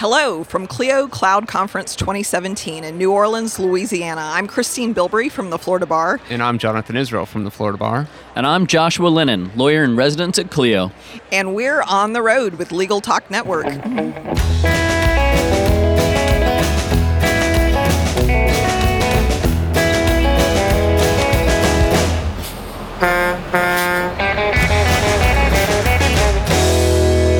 Hello from Clio Cloud Conference 2017 in New Orleans, Louisiana. I'm Christine Bilbrey from the Florida Bar. And I'm Jonathan Israel from the Florida Bar. And I'm Joshua Lennon, lawyer in residence at Clio. And we're on the road with Legal Talk Network.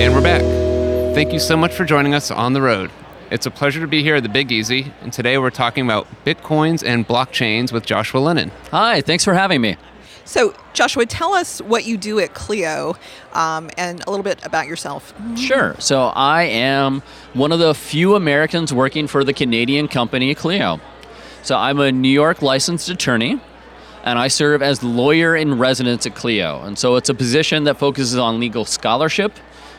And we're back. Thank you so much for joining us on the road. It's a pleasure to be here at the Big Easy, and today we're talking about bitcoins and blockchains with Joshua Lennon. Hi, thanks for having me. So, Joshua, tell us what you do at Clio um, and a little bit about yourself. Sure. So, I am one of the few Americans working for the Canadian company Clio. So, I'm a New York licensed attorney and I serve as lawyer in residence at Clio. And so, it's a position that focuses on legal scholarship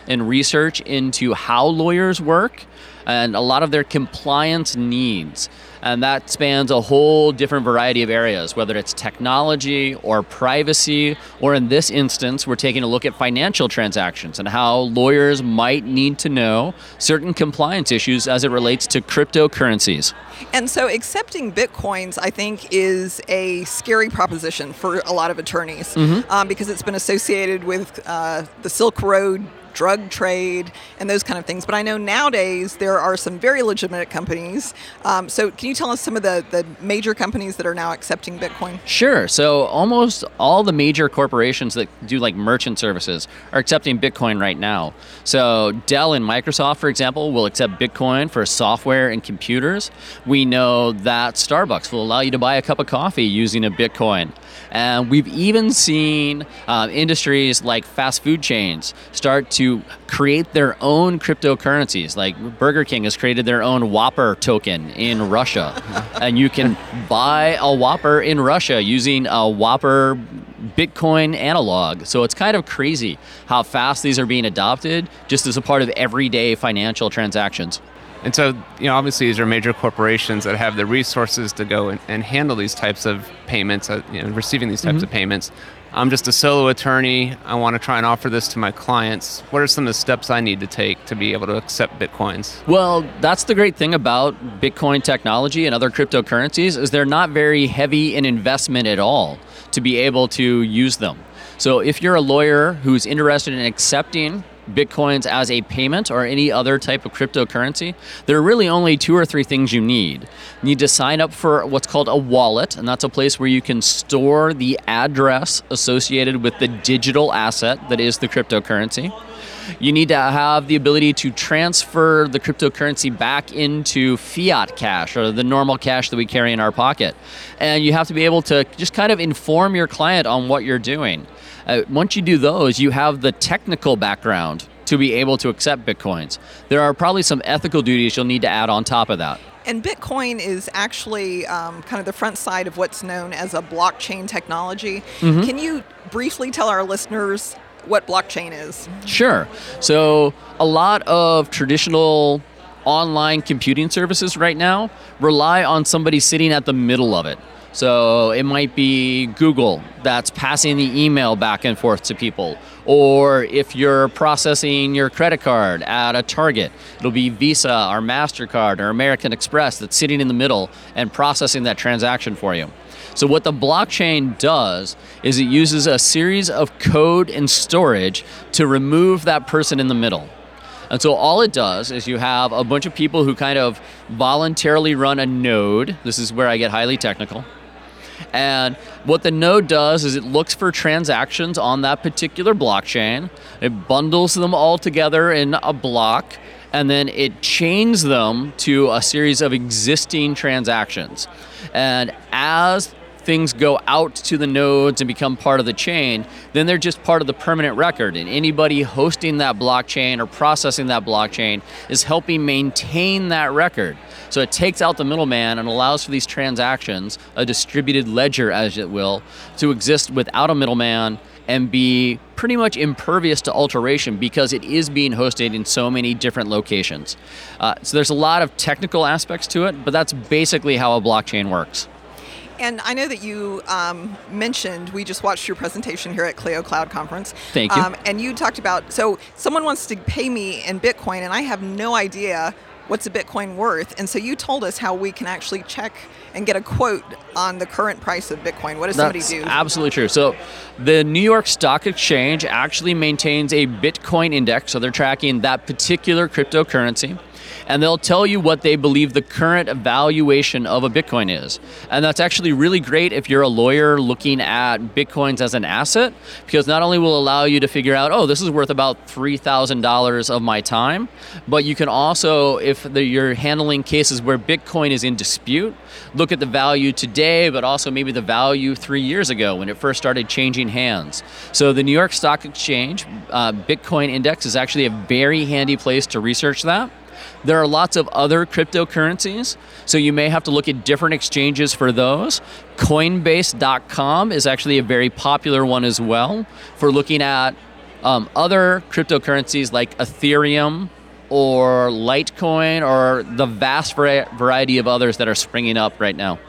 and research into how lawyers work and a lot of their compliance needs. And that spans a whole different variety of areas, whether it's technology or privacy, or in this instance, we're taking a look at financial transactions and how lawyers might need to know certain compliance issues as it relates to cryptocurrencies. And so, accepting bitcoins, I think, is a scary proposition for a lot of attorneys mm-hmm. um, because it's been associated with uh, the Silk Road drug trade and those kind of things. But I know nowadays there are some very legitimate companies. Um, so can you tell us some of the, the major companies that are now accepting Bitcoin? Sure. So almost all the major corporations that do like merchant services are accepting Bitcoin right now. So Dell and Microsoft, for example, will accept Bitcoin for software and computers. We know that Starbucks will allow you to buy a cup of coffee using a Bitcoin. And we've even seen uh, industries like fast food chains start to create their own cryptocurrencies. Like Burger King has created their own Whopper token in Russia. and you can buy a Whopper in Russia using a Whopper Bitcoin analog. So it's kind of crazy how fast these are being adopted just as a part of everyday financial transactions. And so, you know, obviously these are major corporations that have the resources to go and, and handle these types of payments, uh, you know, receiving these types mm-hmm. of payments. I'm just a solo attorney. I want to try and offer this to my clients. What are some of the steps I need to take to be able to accept bitcoins? Well, that's the great thing about Bitcoin technology and other cryptocurrencies is they're not very heavy in investment at all to be able to use them. So if you're a lawyer who's interested in accepting bitcoins as a payment or any other type of cryptocurrency, there are really only two or three things you need. You need to sign up for what's called a wallet, and that's a place where you can store the address associated with the digital asset that is the cryptocurrency. You need to have the ability to transfer the cryptocurrency back into fiat cash or the normal cash that we carry in our pocket. And you have to be able to just kind of inform your client on what you're doing. Uh, once you do those, you have the technical background to be able to accept bitcoins. There are probably some ethical duties you'll need to add on top of that. And Bitcoin is actually um, kind of the front side of what's known as a blockchain technology. Mm-hmm. Can you briefly tell our listeners what blockchain is? Sure. So, a lot of traditional online computing services right now rely on somebody sitting at the middle of it. So it might be Google that's passing the email back and forth to people. Or if you're processing your credit card at a Target, it'll be Visa or MasterCard or American Express that's sitting in the middle and processing that transaction for you. So, what the blockchain does is it uses a series of code and storage to remove that person in the middle. And so all it does is you have a bunch of people who kind of voluntarily run a node. This is where I get highly technical. And what the node does is it looks for transactions on that particular blockchain, it bundles them all together in a block, and then it chains them to a series of existing transactions. And as things go out to the nodes and become part of the chain, then they're just part of the permanent record. And anybody hosting that blockchain or processing that blockchain is helping maintain that record. So it takes out the middleman and allows for these transactions, a distributed ledger, as it will, to exist without a middleman and be pretty much impervious to alteration because it is being hosted in so many different locations. Uh, so there's a lot of technical aspects to it, but that's basically how a blockchain works. And I know that you um, mentioned we just watched your presentation here at Clio Cloud Conference. Thank you. Um, and you talked about so someone wants to pay me in Bitcoin, and I have no idea what's a Bitcoin worth. And so you told us how we can actually check and get a quote on the current price of Bitcoin. What does somebody do? absolutely true. So, the New York Stock Exchange actually maintains a Bitcoin index, so they're tracking that particular cryptocurrency. And they'll tell you what they believe the current valuation of a Bitcoin is. And that's actually really great if you're a lawyer looking at Bitcoins as an asset, because not only will allow you to figure out, oh, this is worth about $3,000 of my time, but you can also, if the, you're handling cases where Bitcoin is in dispute, look at the value today, but also maybe the value three years ago when it first started changing hands. So the New York Stock Exchange uh, Bitcoin Index is actually a very handy place to research that. There are lots of other cryptocurrencies, so you may have to look at different exchanges for those. Coinbase.com is actually a very popular one as well for looking at um, other cryptocurrencies like Ethereum or Litecoin or the vast variety of others that are springing up right now.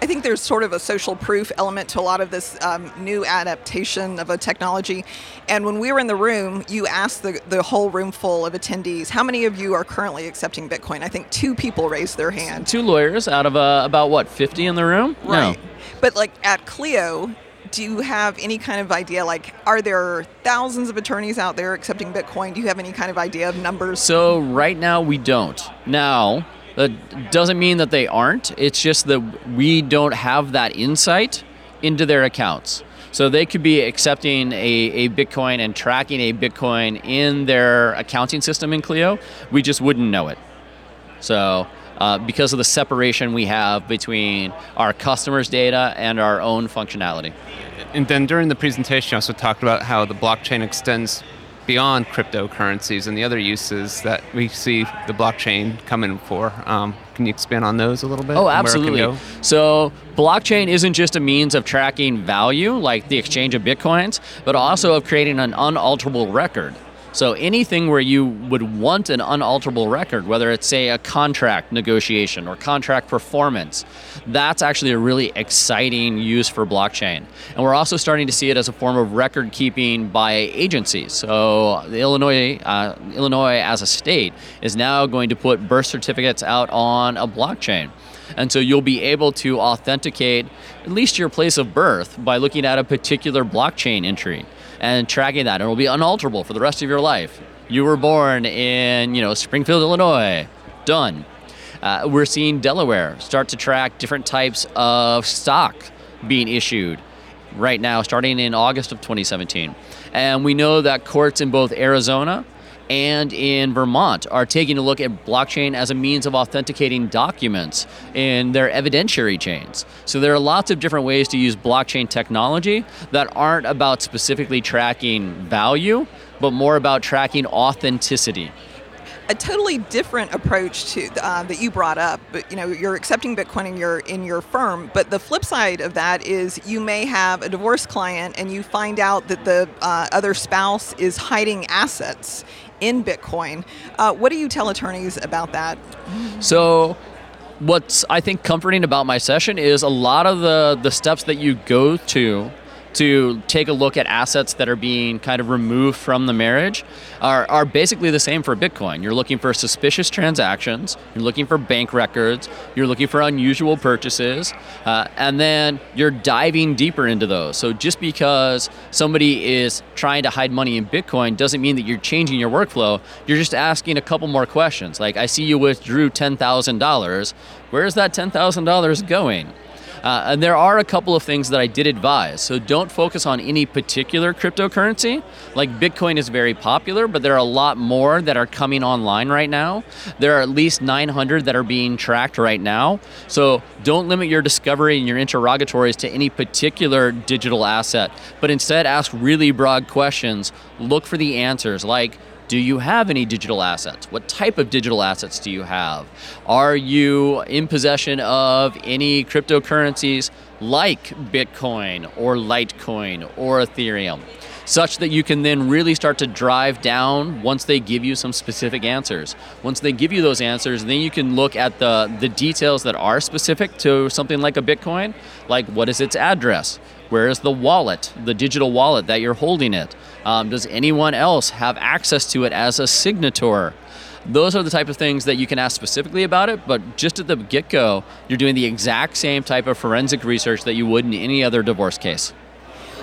I think there's sort of a social proof element to a lot of this um, new adaptation of a technology. And when we were in the room, you asked the, the whole room full of attendees, how many of you are currently accepting Bitcoin? I think two people raised their hand. Two lawyers out of uh, about what, 50 in the room? Right. No. But like at Clio, do you have any kind of idea? Like, are there thousands of attorneys out there accepting Bitcoin? Do you have any kind of idea of numbers? So right now we don't. Now, that doesn't mean that they aren't. It's just that we don't have that insight into their accounts. So they could be accepting a, a Bitcoin and tracking a Bitcoin in their accounting system in Clio. We just wouldn't know it. So uh, because of the separation we have between our customers' data and our own functionality. And then during the presentation, you also talked about how the blockchain extends beyond cryptocurrencies and the other uses that we see the blockchain coming for. Um, can you expand on those a little bit? Oh, and where it can absolutely. So, blockchain isn't just a means of tracking value, like the exchange of bitcoins, but also of creating an unalterable record. So, anything where you would want an unalterable record, whether it's, say, a contract negotiation or contract performance, that's actually a really exciting use for blockchain. And we're also starting to see it as a form of record keeping by agencies. So, the Illinois, uh, Illinois as a state is now going to put birth certificates out on a blockchain. And so you'll be able to authenticate at least your place of birth by looking at a particular blockchain entry and tracking that. And it'll be unalterable for the rest of your life. You were born in, you know, Springfield, Illinois. Done. Uh, we're seeing Delaware start to track different types of stock being issued right now, starting in August of 2017. And we know that courts in both Arizona and in Vermont are taking a look at blockchain as a means of authenticating documents in their evidentiary chains. So there are lots of different ways to use blockchain technology that aren't about specifically tracking value, but more about tracking authenticity. a totally different approach to uh, that you brought up. But you know, you're accepting Bitcoin in your in your firm, but the flip side of that is you may have a divorce client and you find out that the uh, other spouse is hiding assets in Bitcoin. Uh, what do you tell attorneys about that? So, what's I think comforting about my session is a lot of the the steps that you go to to take a look at assets that are being kind of removed from the marriage are, are basically the same for Bitcoin. You're looking for suspicious transactions, you're looking for bank records, you're looking for unusual purchases, uh, and then you're diving deeper into those. So just because somebody is trying to hide money in Bitcoin doesn't mean that you're changing your workflow. You're just asking a couple more questions. Like, I see you withdrew $10,000. Where's that $10,000 going? Uh, and there are a couple of things that I did advise. So don't focus on any particular cryptocurrency. Like Bitcoin is very popular, but there are a lot more that are coming online right now. There are at least 900 that are being tracked right now. So don't limit your discovery and your interrogatories to any particular digital asset, but instead ask really broad questions. Look for the answers like, do you have any digital assets? What type of digital assets do you have? Are you in possession of any cryptocurrencies like Bitcoin or Litecoin or Ethereum? Such that you can then really start to drive down once they give you some specific answers. Once they give you those answers, then you can look at the, the details that are specific to something like a Bitcoin, like what is its address? Where is the wallet, the digital wallet that you're holding it? Um, does anyone else have access to it as a signator? Those are the type of things that you can ask specifically about it, but just at the get go, you're doing the exact same type of forensic research that you would in any other divorce case.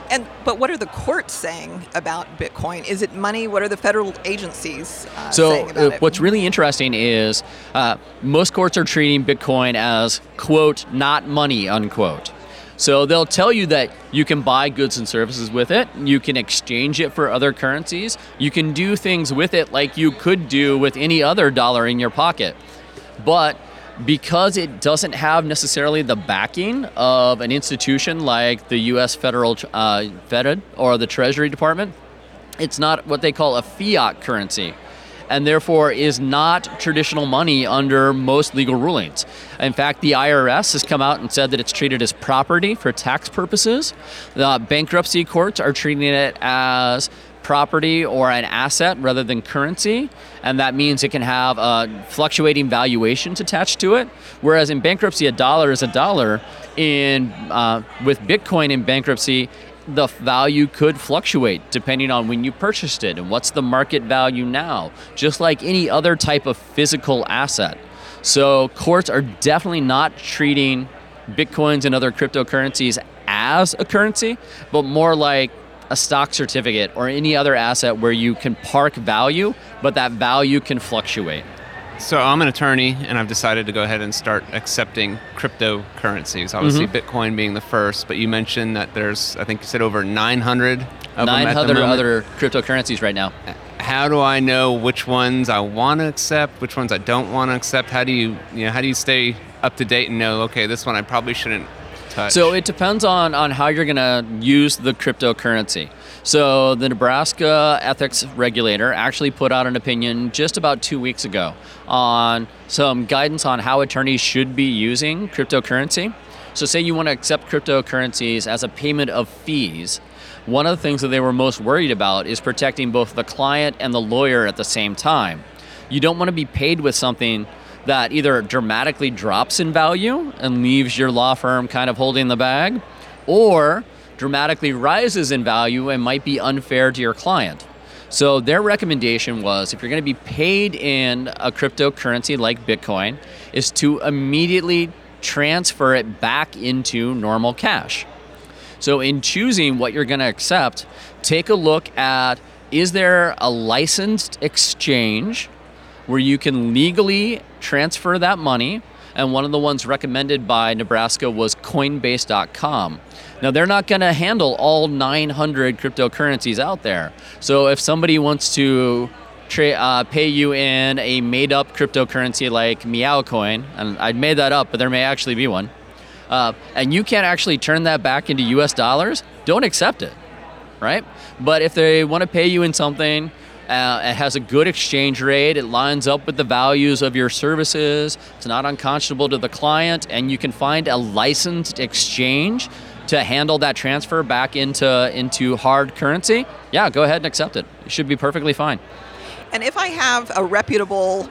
And but what are the courts saying about Bitcoin? Is it money? What are the federal agencies uh, so saying about uh, it? what's really interesting is uh, most courts are treating Bitcoin as quote not money unquote. So they'll tell you that you can buy goods and services with it, you can exchange it for other currencies, you can do things with it like you could do with any other dollar in your pocket. But because it doesn't have necessarily the backing of an institution like the U.S. Federal uh, Fed or the Treasury Department, it's not what they call a fiat currency and therefore is not traditional money under most legal rulings. In fact, the IRS has come out and said that it's treated as property for tax purposes. The bankruptcy courts are treating it as property or an asset rather than currency, and that means it can have uh, fluctuating valuations attached to it. Whereas in bankruptcy, a dollar is a dollar. In uh, with Bitcoin in bankruptcy, the value could fluctuate depending on when you purchased it and what's the market value now, just like any other type of physical asset. So courts are definitely not treating bitcoins and other cryptocurrencies as a currency, but more like a stock certificate or any other asset where you can park value, but that value can fluctuate. So I'm an attorney, and I've decided to go ahead and start accepting cryptocurrencies. Obviously, Mm-hmm. Bitcoin being the first, but you mentioned that there's, I think you said over 900 of them at the 900 other cryptocurrencies right now. How do I know which ones I want to accept, which ones I don't want to accept? How do you, you know, how do you stay up to date and know, okay, this one I probably shouldn't touch? So it depends on, on how you're going to use the cryptocurrency. So the Nebraska ethics regulator actually put out an opinion just about two weeks ago on some guidance on how attorneys should be using cryptocurrency. So say you want to accept cryptocurrencies as a payment of fees. One of the things that they were most worried about is protecting both the client and the lawyer at the same time. You don't want to be paid with something that either dramatically drops in value and leaves your law firm kind of holding the bag, or dramatically rises in value and might be unfair to your client. So their recommendation was if you're going to be paid in a cryptocurrency like Bitcoin, is to immediately transfer it back into normal cash. So in choosing what you're going to accept, take a look at is there a licensed exchange where you can legally transfer that money? And one of the ones recommended by Nebraska was Coinbase.com. Now, they're not going to handle all 900 cryptocurrencies out there. So, if somebody wants to tra- uh, pay you in a made up cryptocurrency like Meowcoin, and I made that up, but there may actually be one, uh, and you can't actually turn that back into US dollars, don't accept it, right? But if they want to pay you in something, uh, it has a good exchange rate, it lines up with the values of your services, it's not unconscionable to the client, and you can find a licensed exchange to handle that transfer back into into hard currency, yeah, go ahead and accept it. It should be perfectly fine. And if I have a reputable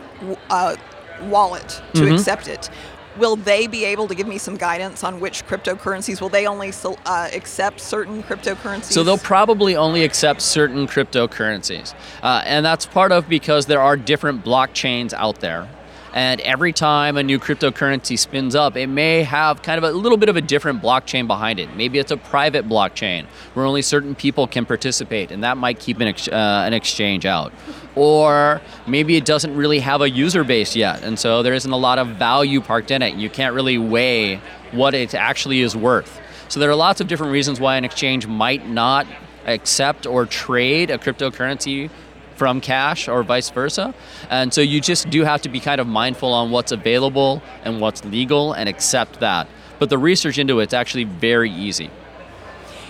uh, wallet to Mm-hmm. accept it, will they be able to give me some guidance on which cryptocurrencies? Will they only uh, accept certain cryptocurrencies? So they'll probably only accept certain cryptocurrencies. Uh, and that's part of because there are different blockchains out there. And every time a new cryptocurrency spins up, it may have kind of a little bit of a different blockchain behind it. Maybe it's a private blockchain where only certain people can participate, and that might keep an, ex- uh, an exchange out. Or maybe it doesn't really have a user base yet, and so there isn't a lot of value parked in it. You can't really weigh what it actually is worth. So there are lots of different reasons why an exchange might not accept or trade a cryptocurrency from cash or vice versa. And so you just do have to be kind of mindful on what's available and what's legal and accept that. But the research into it's actually very easy.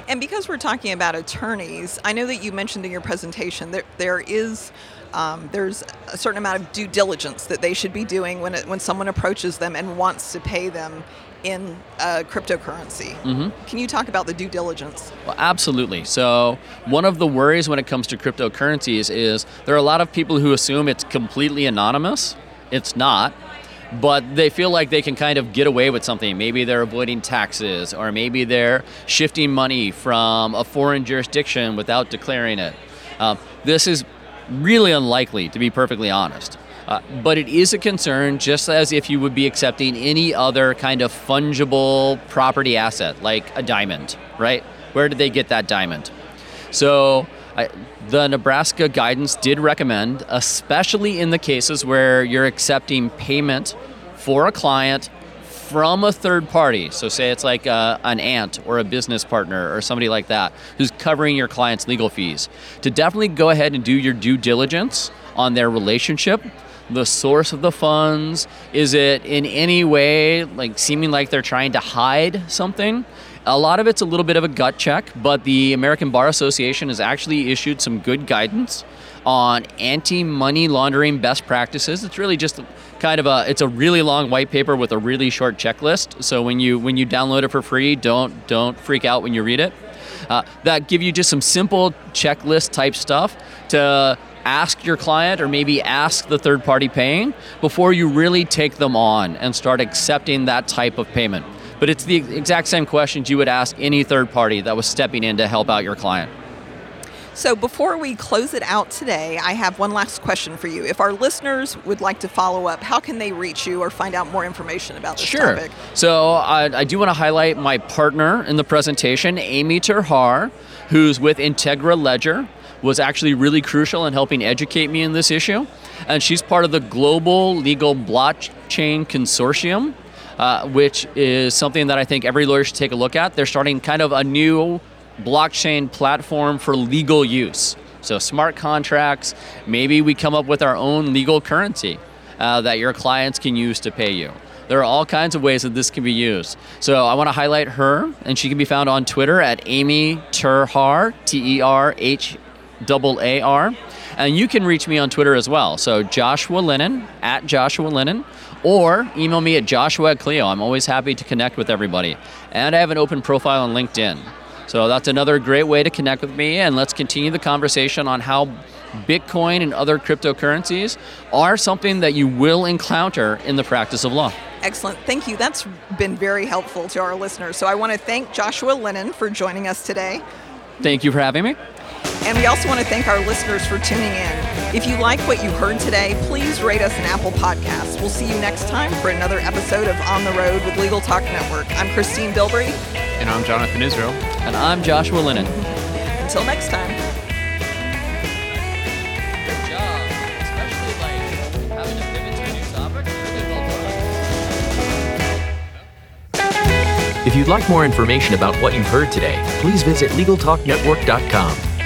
And because we're talking about attorneys, I know that you mentioned in your presentation that there is um, there's a certain amount of due diligence that they should be doing when it, when someone approaches them and wants to pay them in a cryptocurrency. Mm-hmm. Can you talk about the due diligence? Well, absolutely. So, one of the worries when it comes to cryptocurrencies is there are a lot of people who assume it's completely anonymous. It's not. But they feel like they can kind of get away with something. Maybe they're avoiding taxes, or maybe they're shifting money from a foreign jurisdiction without declaring it. Um, this is really unlikely, to be perfectly honest. Uh, but it is a concern, just as if you would be accepting any other kind of fungible property asset, like a diamond, right? Where did they get that diamond? So, I, the Nebraska guidance did recommend, especially in the cases where you're accepting payment for a client from a third party. So, say it's like a, an aunt or a business partner or somebody like that who's covering your client's legal fees, to definitely go ahead and do your due diligence on their relationship the source of the funds? Is it in any way like seeming like they're trying to hide something? A lot of it's a little bit of a gut check, but the American Bar Association has actually issued some good guidance on anti-money laundering best practices. It's really just kind of a it's a really long white paper with a really short checklist. So when you when you download it for free, don't don't freak out when you read it. Uh, that give you just some simple checklist type stuff to ask your client or maybe ask the third party paying before you really take them on and start accepting that type of payment. But it's the exact same questions you would ask any third party that was stepping in to help out your client. So, before we close it out today, I have one last question for you. If our listeners would like to follow up, how can they reach you or find out more information about this sure. topic? So, I, I do want to highlight my partner in the presentation, Amy Terhaar, who's with Integra Ledger was actually really crucial in helping educate me in this issue. And she's part of the Global Legal Blockchain Consortium, uh, which is something that I think every lawyer should take a look at. They're starting kind of a new blockchain platform for legal use. So, smart contracts, maybe we come up with our own legal currency uh, that your clients can use to pay you. There are all kinds of ways that this can be used. So I want to highlight her, and she can be found on Twitter at Amy Terhaar, T E R H double A R. And you can reach me on Twitter as well. So Joshua Lennon at Joshua Lennon, or email me at Joshua at Clio. I'm always happy to connect with everybody. And I have an open profile on LinkedIn. So that's another great way to connect with me. And let's continue the conversation on how Bitcoin and other cryptocurrencies are something that you will encounter in the practice of law. Excellent. Thank you. That's been very helpful to our listeners. So I want to thank Joshua Lennon for joining us today. Thank you for having me. And we also want to thank our listeners for tuning in. If you like what you heard today, please rate us an Apple Podcast. We'll see you next time for another episode of On the Road with Legal Talk Network. I'm Christine Bilbrey. And I'm Jonathan Israel. And I'm Joshua Lennon. Until next time. Great job. Especially like having to pivot to a new topic. Really well done. If you'd like more information about what you've heard today, please visit LegalTalkNetwork.com.